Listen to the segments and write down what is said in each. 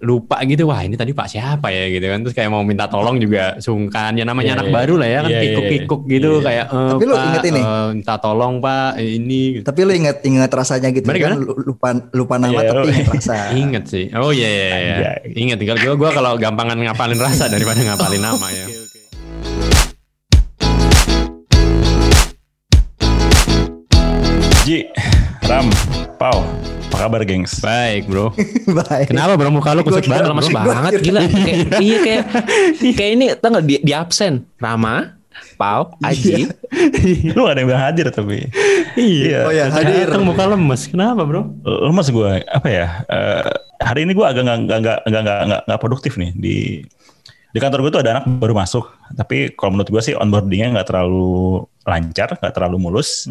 lupa gitu wah ini tadi Pak siapa ya gitu kan terus kayak mau minta tolong juga sungkan ya namanya Iya, anak iya. baru lah ya kan Iya, iya, kikuk-kikuk iya. gitu Iya. kayak eh, Tapi lu Pak, inget ini? eh, minta tolong Pak ini gitu. Tapi lu inget inget rasanya gitu Gimana, kan lupa lupa nama Iya, tapi lu- inget rasa. Ingat sih. Oh iya iya iya. Anjay. Ingat kalau gua gua kalau gampangan ngapalin rasa daripada ngapalin nama ya. Ji, Ram, Pau, apa kabar gengs? Baik, Bro. Baik. Kenapa Bro muka lu kusut banget lemes banget gila. kayak, iya kayak kayak ini tau gak di, di absen Rama Pau Aji Lu gak ada yang bilang hadir tapi. Iya. Oh ya, hadir. Datang muka lemes. Kenapa, Bro? Lemas gue, apa ya? eh, hari ini gue agak nggak nggak nggak nggak nggak nggak nggak produktif nih di di kantor gue tuh ada anak baru masuk. Tapi kalau menurut gue sih onboardingnya nggak terlalu lancar, nggak terlalu mulus.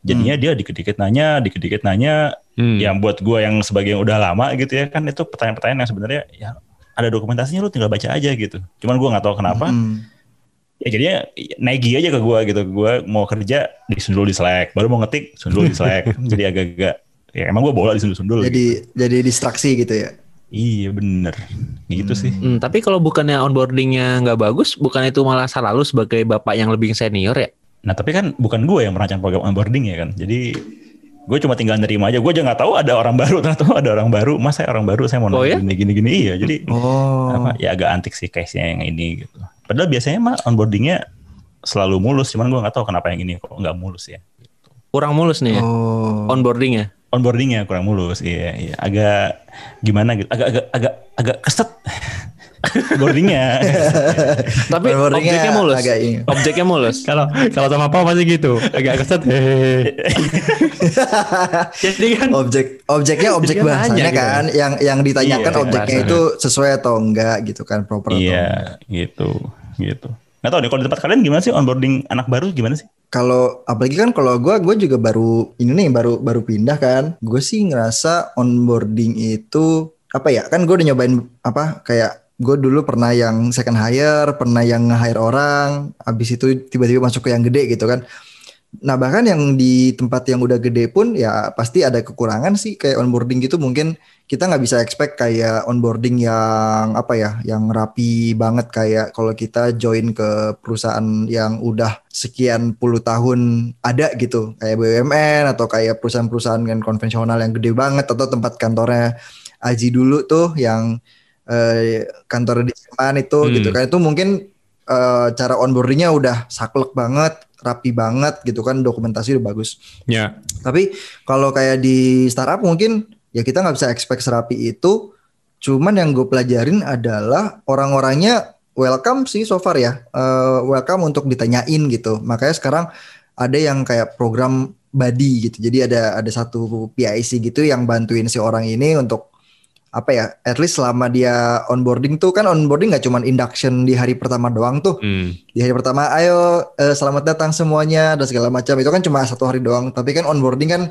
Jadinya dia dikit-dikit nanya, dikit-dikit nanya. Hmm. Yang buat gue yang sebagai yang udah lama gitu ya kan itu pertanyaan-pertanyaan yang sebenarnya ya ada dokumentasinya lu tinggal baca aja gitu. Cuman gue nggak tahu kenapa. Hmm. ya jadinya naigi aja ke gue gitu gue mau kerja disundul di Slack baru mau ngetik sundul di Slack jadi agak-agak ya emang gue bola disundul-sundul Jadi gitu. jadi distraksi gitu ya. iya bener gitu sih Hmm, tapi kalau bukannya onboardingnya nggak bagus bukan itu malah salah lu sebagai bapak yang lebih senior ya nah tapi kan bukan gue yang merancang program onboarding ya kan? Jadi gue cuma tinggal nerima aja. Gue aja nggak tahu ada orang baru ternyata ada orang baru. Mas saya orang baru saya mau Oh, ya? gini gini gini. Iya jadi Oh. apa ya agak antik sih case-nya yang ini gitu. Padahal biasanya mah onboardingnya selalu mulus cuman gue nggak tahu kenapa yang ini kok nggak mulus ya. Kurang mulus nih ya? Oh. onboardingnya? Onboardingnya kurang mulus iya iya. Agak gimana gitu? Agak agak agak agak keset onboardingnya tapi Onboardingnya objeknya mulus agak ini. objeknya mulus Kalau kalau sama Pau masih gitu, agak keset. Jadi kan objek objeknya objek kan bahasanya gitu. kan yang yang ditanyakan Iya, objeknya itu sesuai atau enggak gitu kan proper atau enggak. iya gitu gitu nggak tahu nih kalau di tempat kalian gimana sih onboarding anak baru gimana sih Kalau apalagi kan kalau gue gue juga baru ini nih baru baru pindah kan. Gue sih ngerasa onboarding itu apa ya kan gue udah nyobain apa kayak gue dulu pernah yang second hire, pernah yang nge-hire orang, habis itu tiba-tiba masuk ke yang gede gitu kan. Nah bahkan yang di tempat yang udah gede pun ya pasti ada kekurangan sih kayak onboarding gitu. Mungkin kita nggak bisa expect kayak onboarding yang apa ya yang rapi banget. Kayak kalau kita join ke perusahaan yang udah sekian puluh tahun ada gitu. Kayak BUMN atau kayak perusahaan-perusahaan yang konvensional yang gede banget atau tempat kantornya Aji dulu tuh yang eh, kantor di Seman itu Hmm. gitu kan itu mungkin eh, cara onboardingnya udah saklek banget rapi banget gitu kan dokumentasi udah bagus ya tapi kalau kayak di startup mungkin ya kita nggak bisa expect serapi itu. Cuman yang gue pelajarin adalah orang-orangnya welcome sih so far ya. Eh, welcome untuk ditanyain gitu. Makanya sekarang ada yang kayak program buddy gitu. Jadi ada ada satu PIC gitu yang bantuin si orang ini untuk apa ya? At least selama dia onboarding tuh kan onboarding nggak cuman induction di hari pertama doang tuh Hmm. di hari pertama ayo eh, selamat datang semuanya dan segala macam itu kan cuma satu hari doang tapi kan onboarding kan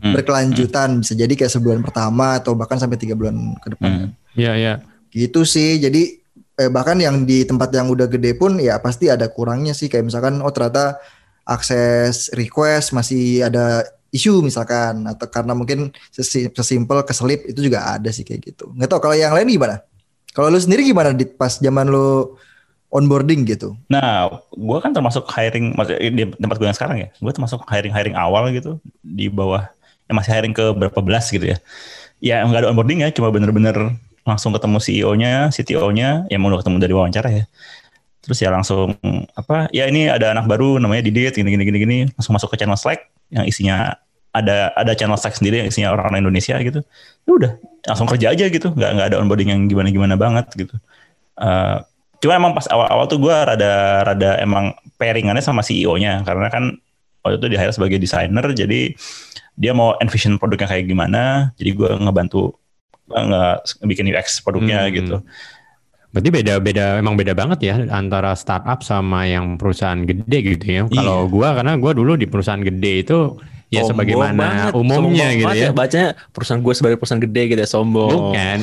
Hmm. berkelanjutan bisa jadi kayak sebulan pertama atau bahkan sampai tiga bulan ke depan Hmm. Ya ya. gitu sih jadi eh, bahkan yang di tempat yang udah gede pun ya pasti ada kurangnya sih kayak misalkan oh ternyata akses request masih ada isu misalkan atau karena mungkin sesi- sesimpel keselip itu juga ada sih kayak gitu nggak tahu kalau yang lain gimana kalau lu sendiri gimana di pas zaman lu onboarding gitu Nah, gue kan termasuk hiring di tempat gue yang sekarang ya. Gue termasuk hiring hiring awal gitu di bawah ya masih hiring ke berapa belas gitu ya. Ya nggak ada onboarding ya, cuma bener-bener langsung ketemu CEO-nya, CTO-nya, yang mau ketemu dari wawancara ya. Terus ya langsung apa? Ya ini ada anak baru namanya Didit, gini gini gini gini, langsung masuk ke channel Slack yang isinya ada ada channel Slack sendiri yang isinya orang-orang Indonesia gitu. Ya udah, langsung kerja aja gitu, nggak nggak ada onboarding yang gimana-gimana banget gitu. Eh, Cuma emang pas awal-awal tuh gue rada rada emang pairingannya sama CEO-nya karena kan waktu itu di hire sebagai desainer jadi dia mau envision produknya kayak gimana jadi gue ngebantu nge bikin UX produknya Hmm. gitu. Berarti beda-beda emang beda banget ya antara startup sama yang perusahaan gede gitu ya. Iya. Kalau gua karena gua dulu di perusahaan gede itu ya Sombong sebagaimana banget, umumnya sombong gitu banget ya. Bacanya perusahaan gue sebagai perusahaan gede gitu ya sombong. Bukan.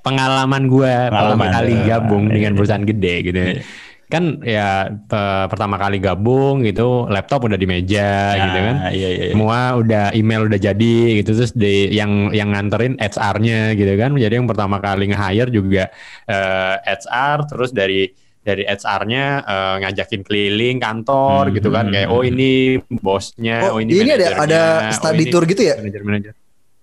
Pengalaman gua pertama kali gabung Iya, dengan iya. perusahaan gede gitu. ya. Iya. kan ya pe- pertama kali gabung gitu laptop udah di meja gitu kan. Nah, Iya, iya. iya. Semua udah email udah jadi gitu terus di yang yang nganterin HR-nya gitu kan. Jadi yang pertama kali nge-hire juga eh, HR terus dari dari HR-nya eh, ngajakin keliling kantor Hmm, gitu kan kayak oh ini bosnya, Oh, oh, ini ini ada ada oh, study ini tour gitu ya? Manajer-manajer.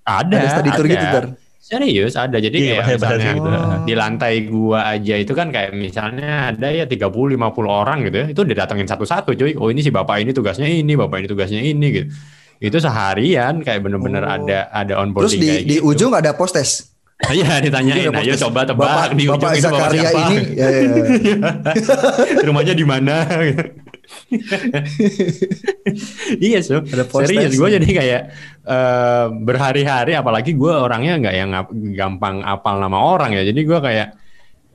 Ada, Ada study tour gitu Dar. Serius ada. Jadi Iya, kayak misalnya gitu. Oh. di lantai gua aja itu kan kayak misalnya ada ya 30 50 orang gitu ya. Itu didatengin satu-satu cuy. Oh ini si bapak ini tugasnya ini, bapak ini tugasnya ini gitu. Itu seharian kayak bener-bener Oh. ada ada Terus onboarding di kayak di gitu. ujung ada post test. Iya ditanyain, ayo test. coba tebak Bapak, di ujung Bapak itu bapak siapa. ini ya, ya, ya. Rumahnya di mana? iya so. Serius gue jadi kayak eh, berhari-hari apalagi gue orangnya nggak yang gampang apal nama orang ya. Jadi gue kayak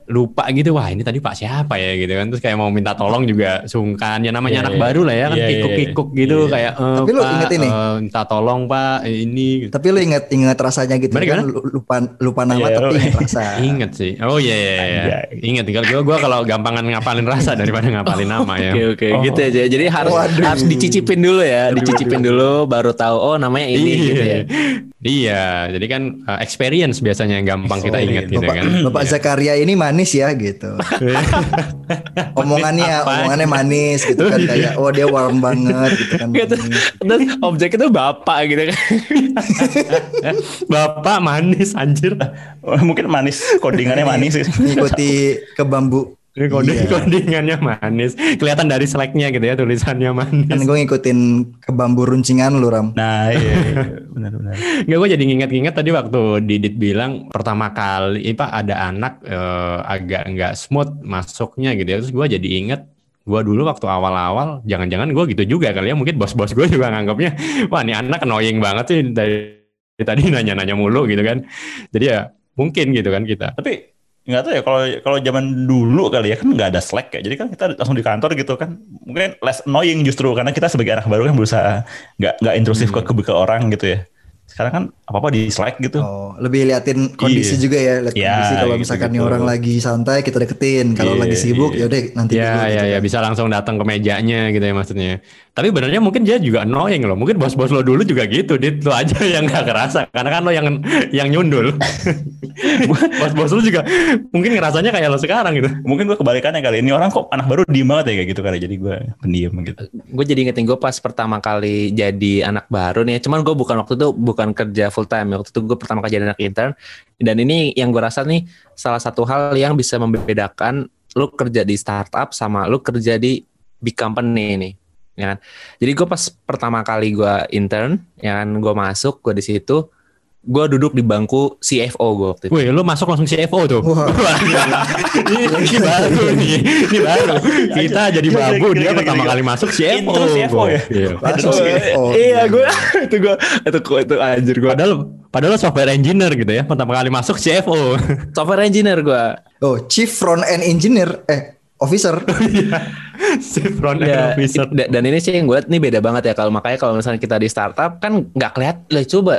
lupa gitu wah ini tadi pak siapa ya gitu kan terus kayak mau minta tolong juga sungkan ya namanya Iya, anak iya. baru lah ya kan Iya, iya, kikuk-kikuk iya. gitu Iya. kayak eh, Tapi lu inget ini? eh, minta tolong pak eh, ini gitu. Tapi lu inget inget rasanya gitu Gimana, kan lu- lupa lupa nama Iya, tapi inget rasa. Ingat sih. Oh iya iya iya. Anjay. Ingat tinggal gue gua kalau gampangan ngapalin rasa daripada ngapalin nama ya. Oke oke Oh. gitu aja. Jadi harus Waduh. harus dicicipin dulu ya, dicicipin dulu baru tahu oh namanya ini iya. gitu ya. Iya, jadi kan uh, experience biasanya yang gampang kita ingat gitu Bapak, kan. Bapak Zakaria ini manis ya gitu. omongannya apa? omongannya manis gitu kan kayak oh dia warm banget gitu kan. Gitu. Terus objek itu bapak gitu kan. Bapak manis anjir. Mungkin manis, codingannya manis. sih. Ngikuti ke bambu. Ini kode Iya. codingannya manis. Kelihatan dari slacknya gitu ya tulisannya Kan manis. gue ngikutin ke bambu runcingan lu Ram. Nah, iya, iya, benar-benar. Gue jadi nginget-nginget tadi waktu Didit bilang pertama kali, eh, Pak ada anak eh, agak nggak smooth masuknya gitu ya. Terus gue jadi inget gue dulu waktu awal-awal, jangan-jangan gue gitu juga kali ya. Mungkin bos-bos gue juga nganggapnya, wah ini anak annoying banget sih dari tadi nanya-nanya mulu gitu kan. Jadi ya mungkin gitu kan kita. Tapi nggak tahu ya kalau kalau zaman dulu kali ya kan nggak ada Slack ya. Jadi kan kita langsung di kantor gitu kan. Mungkin less annoying justru karena kita sebagai anak baru kan berusaha nggak nggak intrusif ke ke orang gitu ya. Sekarang kan apa-apa di Slack gitu. Oh, lebih liatin kondisi Iya. juga ya, lihat Iya, kondisi kalau gitu-gitu. misalkan nih orang lagi santai kita deketin, kalau Iya, lagi sibuk iya. ya udah nanti Ya, dulu ya, gitu ya kan. bisa langsung datang ke mejanya gitu ya maksudnya. Tapi benernya mungkin dia juga annoying loh. Mungkin bos-bos lo dulu juga gitu, dit lo aja yang gak kerasa. Karena kan lo yang yang nyundul. Bos-bos lo juga mungkin ngerasanya kayak lo sekarang gitu. Mungkin gue kebalikannya kali. Ini orang kok anak baru diem banget ya kayak gitu kali. Jadi gue pendiam gitu. gue jadi ingetin gue pas pertama kali jadi anak baru nih cuman gue bukan waktu itu bukan kerja full time waktu itu gue pertama kali jadi anak intern dan ini yang gue rasa nih salah satu hal yang bisa membedakan lu kerja di startup sama lu kerja di big company nih ya kan jadi gue pas pertama kali gue intern ya kan gue masuk gue di situ gue duduk di bangku CFO gue waktu itu Wih, lo masuk langsung CFO tuh. Wah. ini, ini baru nih. Ini baru. Kita jadi babu, dia pertama kali masuk CFO. Intro CFO ya? Iya. Aduh, CFO. iya gue itu gue itu itu anjir gue Padahal padahal lo software engineer gitu ya. Pertama kali masuk CFO. software engineer gue Oh, Chief Front End Engineer eh officer. Chief front end Ya, officer. da- dan ini sih yang gue liat nih beda banget ya kalau makanya kalau misalnya kita di startup kan nggak kelihatan lah coba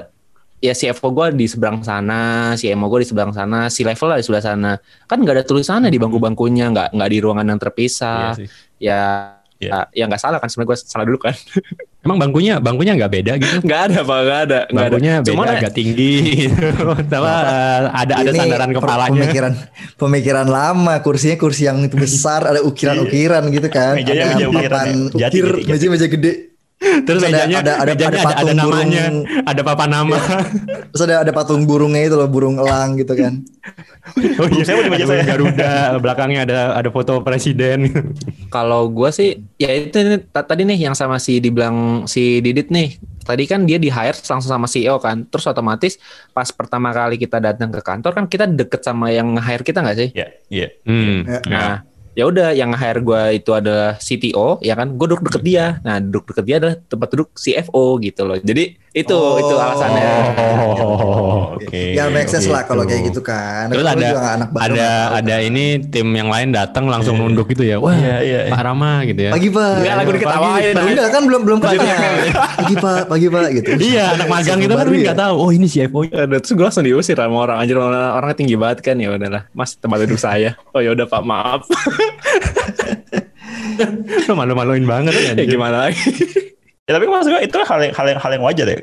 ya CFO gue di seberang sana, CMO gue di seberang sana, si level lah di sebelah sana. Kan nggak ada tulisannya di bangku-bangkunya, nggak nggak di ruangan yang terpisah. Iya ya Iya. ya nggak salah kan sebenarnya gue salah dulu kan. Emang bangkunya bangkunya nggak beda gitu? Nggak ada pak, nggak ada, ada. Bangkunya beda Cuman agak tinggi gitu. Sama eh, ada ada Ini sandaran kepalanya. Pemikiran pemikiran lama, kursinya kursi yang besar, ada ukiran-ukiran gitu kan. Mejanya ada meja ukiran ya. Ukir, jati, jati. meja-meja gede. Terus ada- mejanya ada- ada- mejanya ada ada, ada patung namanya, burung. ada papan nama. Terus ada ada patung burungnya itu loh, burung elang gitu kan. oh iya, Saya mau di meja ada saya. Garuda, belakangnya ada ada foto presiden. Kalau gue sih ya itu tadi nih yang sama si dibilang si Didit nih. Tadi kan dia di hire langsung sama CEO kan. Terus otomatis pas pertama kali kita datang ke kantor kan kita deket sama yang hire kita nggak sih? Iya, iya. Hmm. Ya. Nah, ya udah yang hire gue itu adalah CTO ya kan. Gue duduk deket dia. Nah, duduk deket dia adalah tempat duduk CFO gitu loh. Jadi itu Oh. itu alasannya. Oh. Oke. ya make sense lah kalau gitu. kayak gitu kan. Terus ada juga anak baru, ada ada kan. ini tim yang lain datang langsung Iya. nunduk gitu ya. Wah, Iya, iya, iya. Pak Rama gitu ya. pagi pak. Enggak lah gue diketawain. Enggak kan belum belum kenal. Pagi pak, pagi pak gitu. Iya, anak magang Siapa itu kan baru ya? nggak tahu. Oh, ini CFO. Aduh, terus gue langsung diusir sama orang anjir orang orangnya tinggi banget kan ya udahlah mas tempat duduk saya oh ya udah pak maaf Lu malu-maluin banget ya. ya gimana lagi? Ya tapi maksud gue itu hal yang hal yang hal yang wajar ya.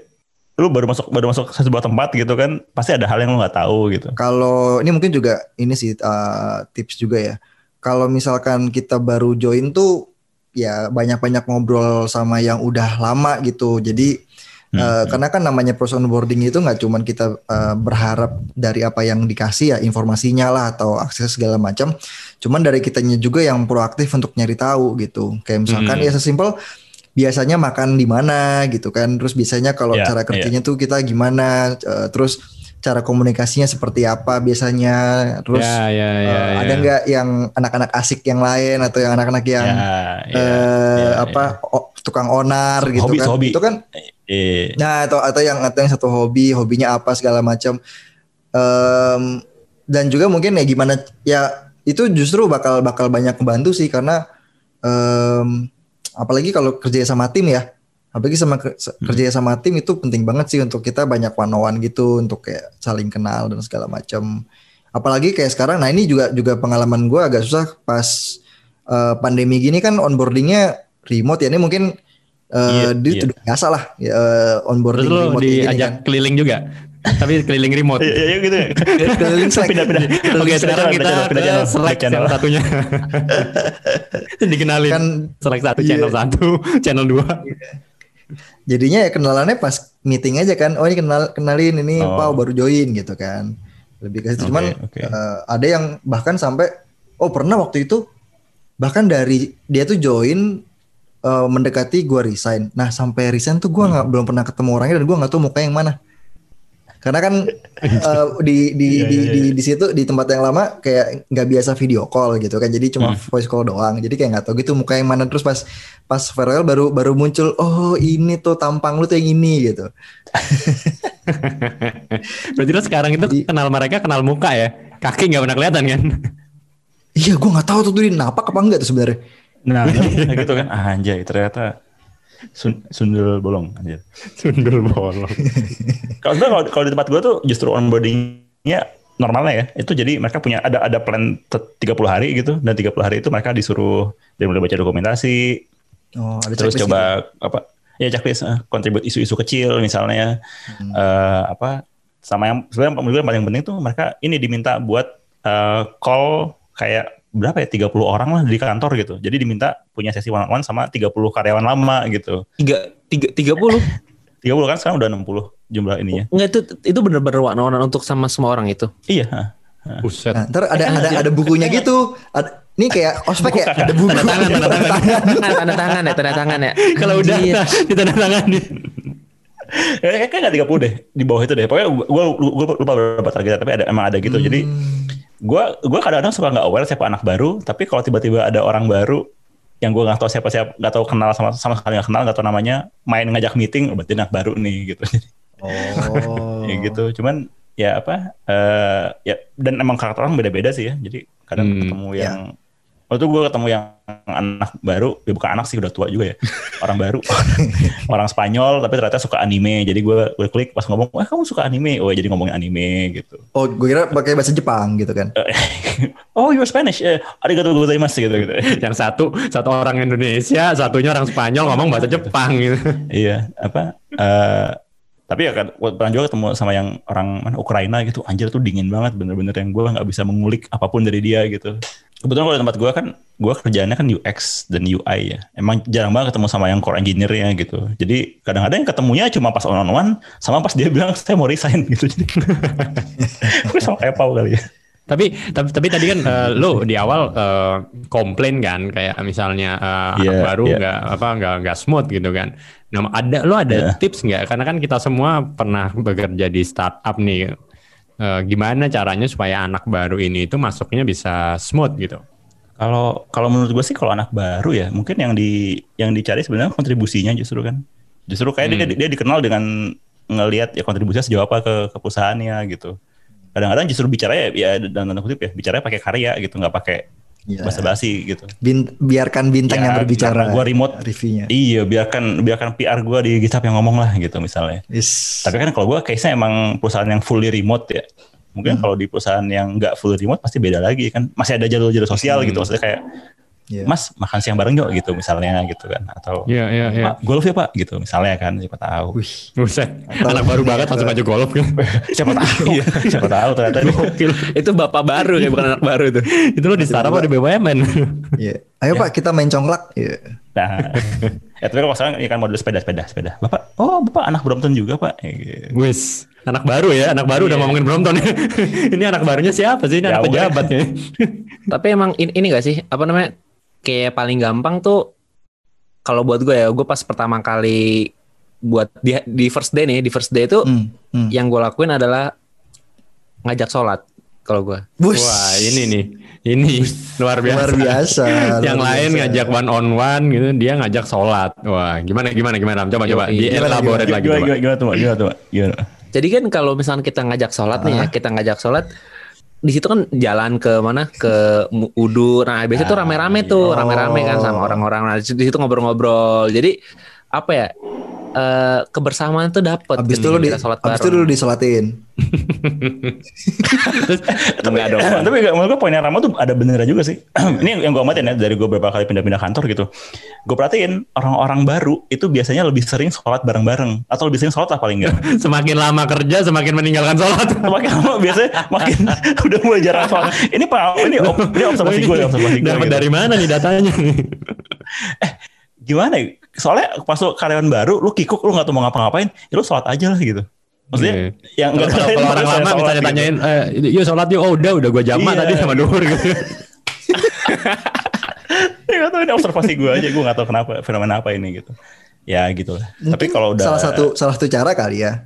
Lu baru masuk baru masuk ke sebuah tempat gitu kan, pasti ada hal yang lu nggak tahu gitu. Kalau ini mungkin juga ini sih uh, tips juga ya. Kalau misalkan kita baru join tuh ya banyak-banyak ngobrol sama yang udah lama gitu. Jadi Hmm, uh, hmm. karena kan namanya proses onboarding itu nggak cuman kita uh, berharap dari apa yang dikasih ya informasinya lah atau akses segala macam. Cuman dari kitanya juga yang proaktif untuk nyari tahu gitu. Kayak misalkan Hmm. ya sesimpel biasanya makan di mana gitu kan. Terus biasanya kalau Ya, cara kerjanya tuh kita gimana. uh, terus cara komunikasinya seperti apa biasanya. Terus ya, ya, uh, ya, ada ya. nggak yang anak-anak asik yang lain atau yang anak-anak yang ya, ya, eh, ya, apa o- tukang onar So- gitu hobi, kan. hobi. Itu kan Eh, Nah, atau atau yang atau yang satu hobi, hobinya apa segala macam. Em, dan juga mungkin ya gimana ya itu justru bakal bakal banyak membantu sih karena em, apalagi kalau kerja sama tim ya. Apalagi sama se- kerja sama tim itu penting banget sih untuk kita banyak one on one gitu untuk kayak saling kenal dan segala macam. Apalagi kayak sekarang nah ini juga juga pengalaman gue agak susah pas eh, pandemi gini kan onboardingnya remote ya. Ini mungkin Iya, dia iya. udah biasa lah ya, eh, onboarding Terus remote gini diajak kan. keliling juga. Tapi keliling remote. Iya, iya, gitu ya. Keliling Slack. Pindah-pindah. Oke, sekarang Pindah kita channel, pindah ke channel, select pindah channel. satunya. Dikenalin. Kan select satu Iya. channel satu, channel dua. jadinya ya kenalannya pas meeting aja kan. Oh ini kenal kenalin ini Oh. Pau baru join gitu kan. Lebih ke situ. Oke, Cuman oke. eh, ada yang bahkan sampai oh pernah waktu itu bahkan dari dia tuh join eh, mendekati gua resign. Nah, sampai resign tuh gua nggak belum pernah ketemu orangnya dan gua nggak tahu muka yang mana. Karena kan eh, di di Iya, di iya, di di situ di tempat yang lama kayak nggak biasa video call gitu kan. Jadi cuma Hmm. voice call doang. Jadi kayak nggak tahu gitu muka yang mana terus pas pas farewell baru baru muncul oh ini tuh tampang lu tuh yang ini gitu. Berarti lo sekarang itu Jadi- kenal mereka kenal muka ya. Kaki nggak pernah kelihatan kan? Iya, gua nggak tahu tuh tuh dia napak apa enggak tuh sebenarnya. Nah, gitu kan. Ah, anjay, ternyata sun- sundel bolong anjir. Sundul bolong. Kalau sebenarnya kalau kalau di tempat gue tuh justru onboardingnya normalnya ya. Itu jadi mereka punya ada ada plan te- 30 hari gitu dan 30 hari itu mereka disuruh dari mulai baca dokumentasi, Oh, ada terus coba apa? Ya checklist eh, kontribut isu-isu kecil misalnya Hmm. eh, apa sama yang sebenarnya yang paling penting tuh mereka ini diminta buat eh, call kayak berapa ya 30 orang lah di kantor gitu. Jadi diminta punya sesi one on one sama 30 karyawan lama gitu. Tiga, tiga, tiga puluh. 30 kan sekarang udah 60 jumlah ininya. Enggak itu itu bener-bener warna-warna untuk sama semua orang itu. Iya. Buset. Nah, ntar ada kan ada aja. ada bukunya gitu. Ada, ini kayak ospek ya, ada buku. Tanda tangan, tanda tangan. Tanda, tanda tangan ya, tanda tangan ya. Kalau udah Anjir. ditandatangani. Kayaknya kayak nggak 30 deh di bawah itu deh. Pokoknya gue gue lupa berapa targetnya tapi ada emang ada gitu. Jadi Hmm. Gue gue kadang-kadang suka nggak aware siapa anak baru. Tapi kalau tiba-tiba ada orang baru yang gue nggak tahu siapa siapa nggak tahu kenal sama sama sekali nggak kenal nggak tahu namanya main ngajak meeting oh, berarti anak baru nih gitu. Oh. ya gitu. Cuman ya apa eh ya dan emang karakter orang beda-beda sih ya. Jadi kadang Hmm, ketemu ya. yang Waktu itu gue ketemu yang anak baru, ya bukan anak sih udah tua juga ya, orang baru, orang Spanyol tapi ternyata suka anime. Jadi gue gue klik pas ngomong, wah kamu suka anime, oh jadi ngomongin anime gitu. Oh, gue kira pakai bahasa Jepang gitu kan. oh you're Spanish, eh, arigatou gozaimasu gitu gitu. Yang satu satu orang Indonesia, satunya orang Spanyol ngomong bahasa Jepang gitu. iya apa? eh tapi ya kan pernah juga ketemu sama yang orang mana Ukraina gitu, anjir tuh dingin banget, bener-bener yang gue nggak bisa mengulik apa pun dari dia gitu. Kebetulan kalau di tempat gue kan, gue kerjaannya kan UX dan UI ya. Emang jarang banget ketemu sama yang core engineer-nya gitu. Jadi kadang-kadang yang ketemunya cuma pas on on one, sama pas dia bilang saya mau resign gitu. Jadi gue sama kayak Pau kali ya. Tapi tapi, tapi tadi kan eh, lu di awal eh, komplain kan kayak misalnya eh, anak Iya, baru iya. nggak apa nggak nggak smooth gitu kan. Nah ada lu ada Iya. tips nggak? Karena kan kita semua pernah bekerja di startup nih. Eh, gimana caranya supaya anak baru ini itu masuknya bisa smooth gitu? Kalau kalau menurut gue sih kalau anak baru ya mungkin yang di yang dicari sebenarnya kontribusinya justru kan. Justru kayak dia, Hmm. dia dikenal dengan ngelihat ya kontribusinya sejauh apa ke, ke perusahaannya gitu. Kadang-kadang justru bicara ya, ya dalam tanda kutip ya bicara pakai karya gitu nggak pakai Iya. basa-basi gitu. Bin- biarkan bintang Ya, yang berbicara. karena gua remote. reviewnya. Iya biarkan biarkan PR gue di GitHub yang ngomong lah gitu misalnya. Is. Tapi kan kalau gue case-nya emang perusahaan yang fully remote ya. Mungkin kalau di perusahaan yang nggak fully remote pasti beda lagi kan. Masih ada jalur-jalur sosial gitu. Maksudnya kayak Iya. Mas makan siang bareng yuk gitu misalnya gitu kan atau Iya, iya, iya. Pak golf ya Pak gitu misalnya kan siapa tahu. Wih, Buset, anak baru banget langsung aja golf kan. siapa tahu. siapa tahu ternyata itu bapak baru ya bukan anak baru itu. Itu lo di startup apa di BUMN? iya. Ayo Pak kita main congklak. Iya. Nah, ya tapi kalau sekarang ya kan model sepeda, sepeda, sepeda. Bapak, oh bapak anak Brompton juga pak. Ya, gitu. Wis, anak baru ya, anak baru udah Iya. ngomongin Brompton. ini anak barunya siapa sih? Ini Ya, anak udah. pejabat ya. Tapi emang ini, ini gak sih apa namanya kayak paling gampang tuh kalau buat gue ya gue pas pertama kali buat di, di first day nih di first day itu Hmm, hmm. yang gue lakuin adalah ngajak sholat kalau gue. Wah, ini nih. Ini luar biasa. Luar biasa. Yang luar lain biasa. ngajak one on one gitu, dia ngajak sholat. Wah, gimana gimana gimana? Coba coba di elaborate lagi gimana, gimana, gimana gimana? Gimana? Jadi kan kalau misalnya kita ngajak sholat nih ya, kita ngajak sholat di situ kan jalan ke mana ke udu. Nah biasanya tuh Ah, rame-rame iya. tuh, rame-rame kan sama Oh. orang-orang. Nah di situ ngobrol-ngobrol. Jadi apa ya? Eh, kebersamaan tuh dapet Abis itu lu di, sholat abis itu lu disolatin. Enggak dong. tapi gak, menurut gue poinnya Rama tuh ada benernya juga sih. Ini yang gue amatin ya dari gue beberapa kali pindah-pindah kantor gitu. Gue perhatiin orang-orang baru itu biasanya lebih sering sholat bareng-bareng atau lebih sering sholat lah paling enggak. Semakin lama kerja, semakin meninggalkan sholat. Makin lama biasanya makin udah mulai jarang sholat. Ini pak, ini, op, ini observasi gue, observasi gue. Dapat gitu. dari mana nih datanya? Gimana? Ya? Soalnya pas lu karyawan baru, lu kikuk, lu nggak tahu mau ngapa-ngapain, ya lu sholat aja lah gitu. Maksudnya Iya. yang Kalau nggak kalau orang lama misalnya tanyain, eh, yuk sholat yuk, oh udah udah gue jamak Iya. tadi sama duhur gitu. Ya gak tahu ini observasi gue aja, gue gak tahu kenapa fenomena apa ini gitu. Ya gitu lah. Tapi kalau udah salah satu salah satu cara kali ya.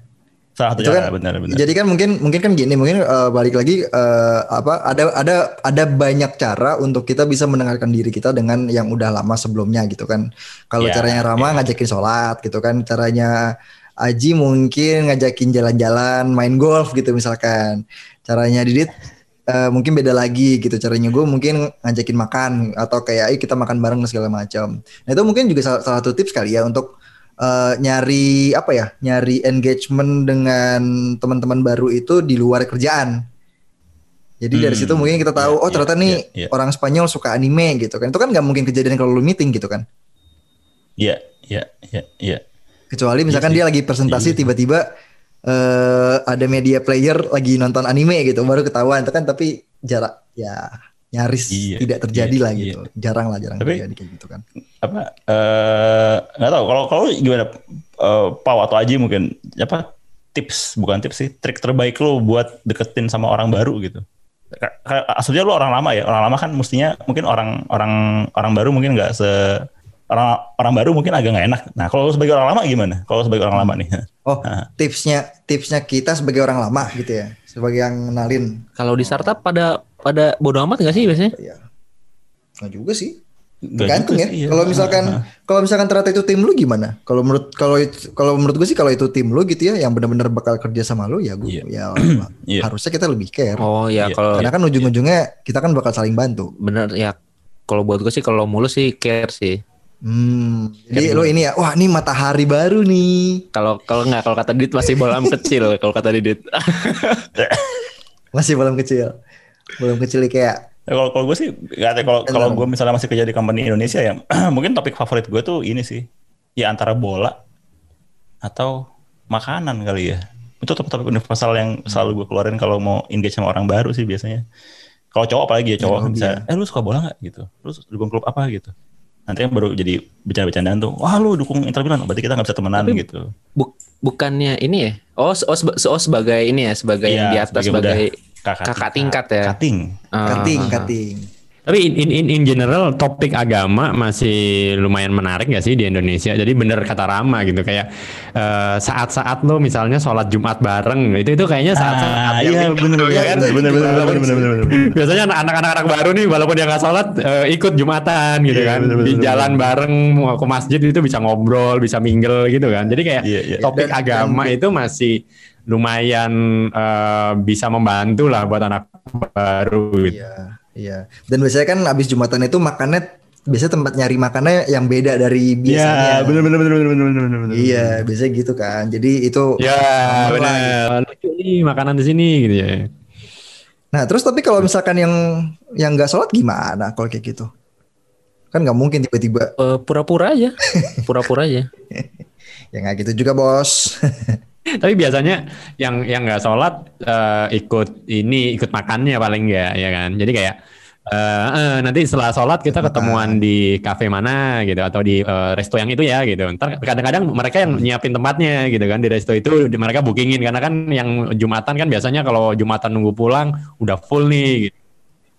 Salah satu Itu cara kan- benar-benar. Jadi kan mungkin mungkin kan gini, mungkin eh, balik lagi eh, apa ada ada ada banyak cara untuk kita bisa mendengarkan diri kita dengan yang udah lama sebelumnya gitu kan. Kalau Ya, caranya Rama ngajakin sholat gitu kan, caranya Aji mungkin ngajakin jalan-jalan, main golf gitu misalkan. Caranya Didit eh, mungkin beda lagi gitu caranya gue mungkin ngajakin makan atau kayak ayo kita makan bareng segala macam. Nah itu mungkin juga salah, salah satu tips kali ya untuk eh, nyari apa ya nyari engagement dengan teman-teman baru itu di luar kerjaan. Jadi dari Hmm, situ mungkin kita tahu iya, oh ternyata iya, nih iya. orang Spanyol suka anime gitu kan. Itu kan nggak mungkin kejadian kalau lu meeting gitu kan. Iya, iya, iya, iya. Kecuali misalkan sih. dia lagi presentasi tiba-tiba eh ada media player lagi nonton anime gitu baru ketahuan itu kan tapi jarak ya nyaris Iya, tidak terjadi iya, lah iya. gitu. Jarang lah jarang Tapi- terjadi kayak gitu kan. Apa eh nggak tahu kalau kalau gimana eh, Pau atau Aji mungkin apa tips bukan tips sih trik terbaik lo buat deketin sama orang baru gitu. Aslinya lo orang lama ya orang lama kan mestinya mungkin orang orang orang baru mungkin nggak se orang orang baru mungkin agak nggak enak. Nah kalau lo sebagai orang lama gimana? Kalau lo sebagai orang lama nih? Oh, Ah. tipsnya tipsnya kita sebagai orang lama gitu ya, sebagai yang kenalin. Kalau di startup pada pada bodo amat gak sih biasanya? Ya. Nggak juga sih. Tergantung ya. iya. Kalau misalkan Ah, ah. kalau misalkan ternyata itu tim lu gimana? Kalau menurut kalau kalau menurut gue sih kalau itu tim lu gitu ya yang benar-benar bakal kerja sama lu ya gue Iya. ya Iya. harusnya kita lebih care. Oh ya Iya. kalau Karena kan ujung-ujungnya kita kan bakal saling bantu. bener ya kalau buat gue sih kalau mulus sih care sih. Hmm. Jadi lo ini ya, wah ini matahari baru nih. Kalau kalau nggak kalau kata Didit masih bolam kecil kalau kata Didit. Masih belum kecil. Belum kecil kayak Ya, kalau kalau gue sih nggak tahu. Kalau kalau gue misalnya masih kerja di company Indonesia ya mungkin topik favorit gue tuh ini sih. Ya antara bola atau makanan kali ya. Itu topik-topik universal yang selalu gue keluarin kalau mau engage sama orang baru sih biasanya. Kalau cowok apalagi ya cowok hobi bisa ya. eh lu suka bola nggak? Gitu. Lu dukung klub apa? Gitu. Nanti kan baru jadi bercanda-bercandaan tuh wah lu dukung Inter Milan. Berarti kita nggak bisa temenan Tapi- gitu. Buk- bukannya ini ya? Oh, oh, seba- oh sebagai ini ya, sebagai yang Iya, di atas sebagai sebagai kakak tingkat ya. kating Ah, kating ah, ah. kating. Tapi in, in, in, in general topik agama masih lumayan menarik gak sih di Indonesia? Jadi bener kata Rama gitu kayak eh, saat-saat lo misalnya sholat Jumat bareng itu itu kayaknya saat-saat Ah, iya bener Iya, bener bener juga bener bagus bener sih. bener bener Biasanya anak-anak anak baru nih walaupun dia nggak sholat eh, ikut jumatan gitu Iya, kan bener, di bener, jalan bener. bareng mau ke masjid itu bisa ngobrol bisa mingle gitu kan jadi kayak Iya, iya. topik Dan- agama itu masih lumayan eh, bisa membantu lah buat anak baru gitu. Iya, iya. Dan biasanya kan abis Jumatan itu makannya biasanya tempat nyari makannya yang beda dari biasanya. Iya, bener bener bener bener bener bener bener. Iya, biasanya gitu kan. Jadi itu Ya lah benar lucu nih makanan di sini gitu ya. Nah, terus tapi kalau misalkan yang yang nggak sholat gimana kalau kayak gitu? Kan nggak mungkin tiba-tiba Eh, pura-pura aja, pura-pura aja. ya nggak gitu juga bos. Tapi biasanya yang yang nggak sholat eh, ikut ini ikut makannya paling nggak ya kan. Jadi kayak eh, eh, nanti setelah sholat kita ketemuan di kafe mana gitu atau di eh, resto yang itu ya gitu. Ntar kadang-kadang mereka yang nyiapin tempatnya gitu kan di resto itu di- mereka bookingin karena kan yang jumatan kan biasanya kalau jumatan nunggu pulang udah full nih. Gitu.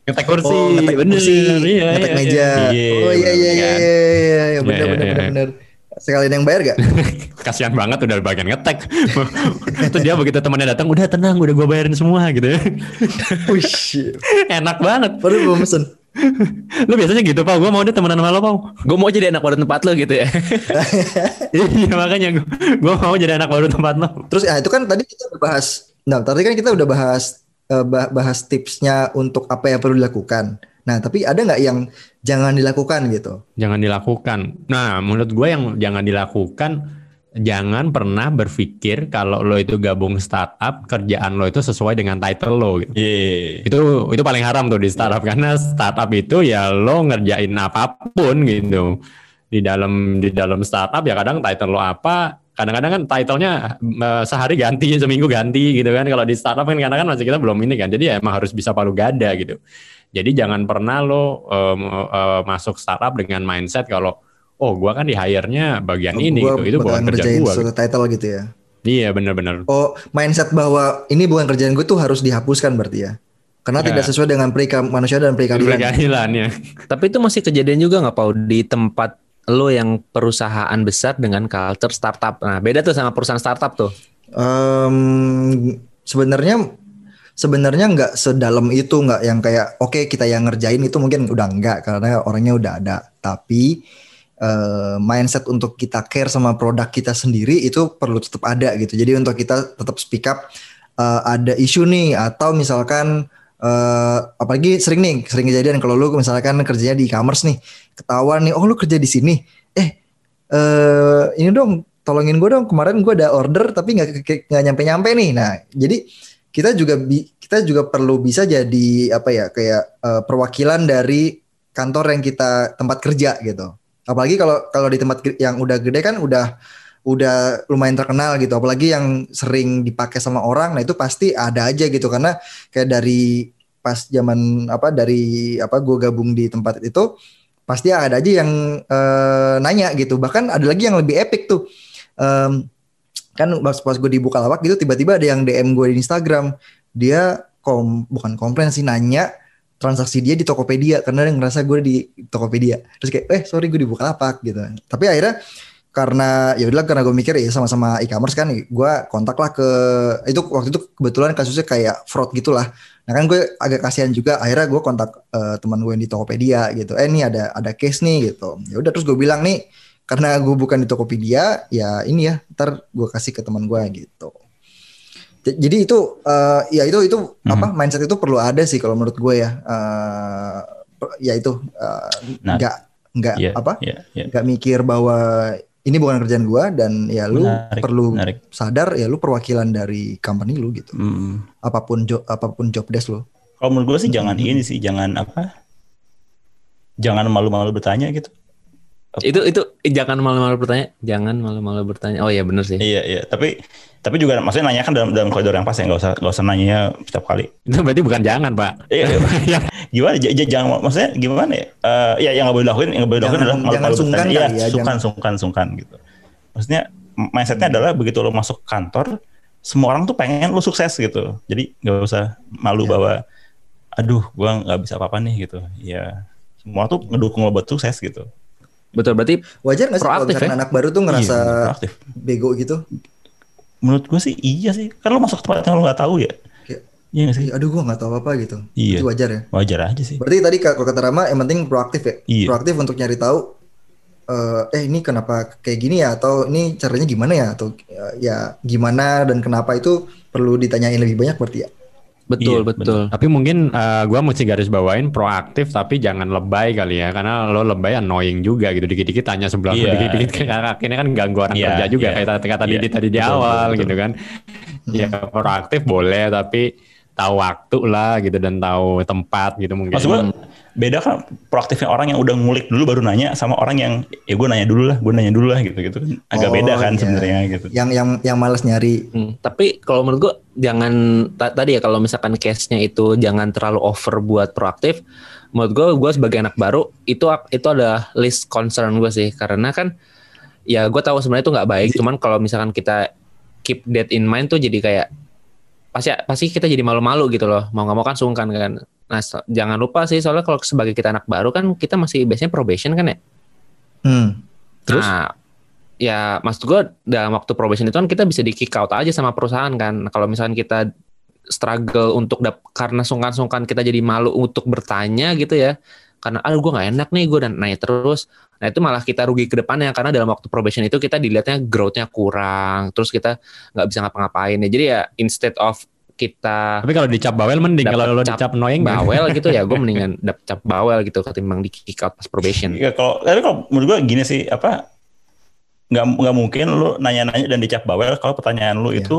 Ngetek kursi, Oh, ngetek bener, kursi, iya, ngetek iya, meja. iya. oh iya iya iya Kan? iya iya, iya. bener Iya, bener iya, bener iya. bener. Sekalian yang bayar gak? kasihan banget udah bagian ngetek. Terus dia begitu temannya datang, udah tenang, udah gua bayarin semua gitu. Wih, Enak banget. baru belum pesen. Lu biasanya gitu, Pau. Gua mau dia temenan sama lo, Pau. Gue mau jadi anak baru tempat lo gitu ya. Iya, makanya gua, gua mau jadi anak baru tempat lo. Terus ya itu kan tadi kita udah bahas. Nah, tadi kan kita udah bahas eh, bah- bahas tipsnya untuk apa yang perlu dilakukan. Nah, tapi ada nggak yang jangan dilakukan gitu? Jangan dilakukan. Nah, menurut gue yang jangan dilakukan, jangan pernah berpikir kalau lo itu gabung startup, kerjaan lo itu sesuai dengan title lo. Gitu. Iya. itu itu paling haram tuh di startup karena startup itu ya lo ngerjain apa pun gitu di dalam di dalam startup ya kadang title lo apa kadang-kadang kan titlenya eh, sehari ganti seminggu ganti gitu kan kalau di startup kan kadang kan masih kita belum ini kan jadi ya emang harus bisa palu gada gitu jadi jangan pernah lo em, eh, masuk startup dengan mindset kalau oh gua kan di hire-nya bagian ini Gua gitu itu bukan kerja ngerjain gua suatu gitu. title gitu ya. iya bener-bener Oh, mindset bahwa ini bukan kerjaan gue tuh harus dihapuskan berarti ya. Karena Ya. tidak sesuai dengan perika manusia dan perikadilan. keadilannya Tapi itu masih kejadian juga nggak Pau di tempat lo yang perusahaan besar dengan culture startup. Nah beda tuh sama perusahaan startup tuh. Em, sebenarnya sebenarnya nggak sedalam itu nggak yang kayak oke kita yang ngerjain itu mungkin udah enggak karena orangnya udah ada. Tapi eh, mindset untuk kita care sama produk kita sendiri itu perlu tetap ada gitu. Jadi untuk kita tetap speak up eh, ada isu nih atau misalkan eh, apalagi sering nih sering kejadian kalau lu misalkan kerjanya di e-commerce nih ketahuan nih oh lu kerja di sini? Eh eh ini dong tolongin gue dong kemarin gue ada order tapi nggak nggak nyampe nyampe nih. Nah jadi kita juga bi- kita juga perlu bisa jadi apa ya kayak eh, perwakilan dari kantor yang kita tempat kerja gitu. Apalagi kalau kalau di tempat yang udah gede kan udah udah lumayan terkenal gitu. Apalagi yang sering dipakai sama orang nah itu pasti ada aja gitu. Karena kayak dari pas zaman apa dari apa gue gabung di tempat itu pasti ada aja yang eh, nanya gitu. Bahkan ada lagi yang lebih epic tuh. Em, kan pas pas gue di Bukalapak gitu tiba-tiba ada yang DM gue di Instagram. Dia kom bukan komplain sih nanya transaksi dia di Tokopedia karena dia ngerasa gue di Tokopedia. Terus kayak eh sorry gue di Bukalapak gitu. Tapi akhirnya karena ya udah karena gue mikir ya sama-sama e-commerce kan gue kontak lah ke itu waktu itu kebetulan kasusnya kayak fraud gitulah. Nah kan gue agak kasihan juga akhirnya gue kontak eh, teman gue yang di Tokopedia gitu. Eh ini ada ada case nih gitu. Ya udah terus gue bilang nih karena gue bukan di Tokopedia ya ini ya ntar gue kasih ke teman gue gitu jadi itu eh, ya itu itu apa mindset itu perlu ada sih kalau menurut gue ya per- ya itu eh, Nah, nggak nggak Iya. apa. Iya. nggak mikir bahwa ini bukan kerjaan gue dan ya lu Menarik, perlu menarik. sadar ya lu perwakilan dari company lu gitu Hmm. apa pun job apa pun job desk lu Kalau menurut gue sih jangan ini sih, jangan apa? Jangan malu-malu bertanya gitu. Itu itu eh, jangan malu-malu bertanya, jangan malu-malu bertanya. Oh iya bener sih. Iya iya. Tapi tapi juga maksudnya nanya kan dalam dalam koridor yang pas ya, nggak usah nggak usah nanya setiap kali. itu berarti bukan jangan pak Iya. iya. Yang gimana? J- j- jangan maksudnya gimana ya? Eh ya yang nggak boleh dilakuin, yang nggak boleh dilakuin Jangan- adalah jangan malu-malu bertanya. Iya, ya, sungkan sungkan sungkan gitu. Maksudnya mindsetnya adalah begitu lo masuk kantor, semua orang tuh pengen lo sukses gitu. Jadi nggak usah malu Iya. bahwa, aduh, gua nggak bisa apa-apa nih gitu. Ya semua tuh ngedukung lo buat sukses gitu. Betul berarti wajar nggak sih kalau misalkan ya? anak baru tuh ngerasa Iya, proaktif. bego gitu Menurut gue sih iya sih. Kan lo masuk tempat yang lo nggak tahu ya. Kayak, Iya nggak sih? "Ih, aduh gue nggak tahu apa gitu Iya. itu wajar ya Wajar aja sih. Berarti tadi kalau kata Rama yang penting proaktif ya. Iya. Proaktif untuk nyari tahu eh, eh ini kenapa kayak gini ya atau ini caranya gimana ya atau eh, ya gimana dan kenapa itu perlu ditanyain lebih banyak berarti ya. Betul Iya, betul. Tapi mungkin eh, gua mesti garis bawain proaktif tapi jangan lebay kali ya karena lo lebay annoying juga gitu dikit-dikit tanya sebelah Iya. dikit-dikit kayak akhirnya kan ganggu orang Iya, kerja juga iya. kayak kata Iya, Didi tadi di betul, awal betul, betul. gitu kan. Ya proaktif boleh tapi tahu waktu lah gitu dan tahu tempat gitu mungkin. Maksud gue beda kan proaktifnya orang yang udah ngulik dulu baru nanya sama orang yang ya gue nanya dulu lah, gue nanya dulu lah gitu gitu kan agak Oh, beda kan iya. sebenarnya gitu. Yang yang yang malas nyari. Hmm, tapi kalau menurut gua jangan ta- tadi ya kalau misalkan case-nya itu jangan terlalu over buat proaktif. Menurut gua gua sebagai anak baru itu itu adalah list concern gue sih karena kan ya gue tahu sebenarnya itu nggak baik. Cuman kalau misalkan kita keep that in mind tuh jadi kayak pasti pasti kita jadi malu-malu gitu loh. Mau nggak mau kan sungkan kan. Nah so- jangan lupa sih soalnya kalau sebagai kita anak baru kan kita masih biasanya probation kan ya. Hmm. Terus? Nah, ya maksud gue dalam waktu probation itu kan kita bisa di kick out aja sama perusahaan kan. Nah, Kalau misalkan kita struggle untuk dap karena sungkan-sungkan kita jadi malu untuk bertanya gitu ya. Karena aduh gue nggak enak nih gue dan nanya terus. Nah itu malah kita rugi ke depannya karena dalam waktu probation itu kita dilihatnya growth-nya kurang, terus kita nggak bisa ngapa-ngapain ya. Jadi ya instead of kita Tapi kalau dicap bawel mending kalau lo cap dicap annoying bawel gitu ya, gue mendingan dapet cap bawel gitu ketimbang di kick out pas probation. Ya kalau tapi kalau menurut gue gini sih apa nggak nggak mungkin lu nanya-nanya dan dicap bawel kalau pertanyaan lu Iya. itu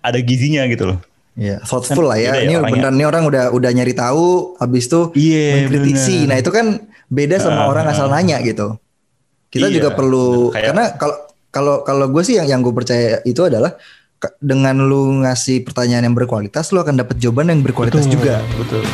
ada gizinya gitu loh. Iya, thoughtful lah ya. Beda ya Ini orangnya. beneran nih orang udah udah nyari tahu, habis itu Iya. mengkritisi. Nah itu kan beda sama Ah, orang asal nanya gitu. Kita Iya, juga perlu bener. Kayak- karena kalau kalau kalau gue sih yang yang gue percaya itu adalah dengan lu ngasih pertanyaan yang berkualitas, lu akan dapat jawaban yang berkualitas juga. Betul.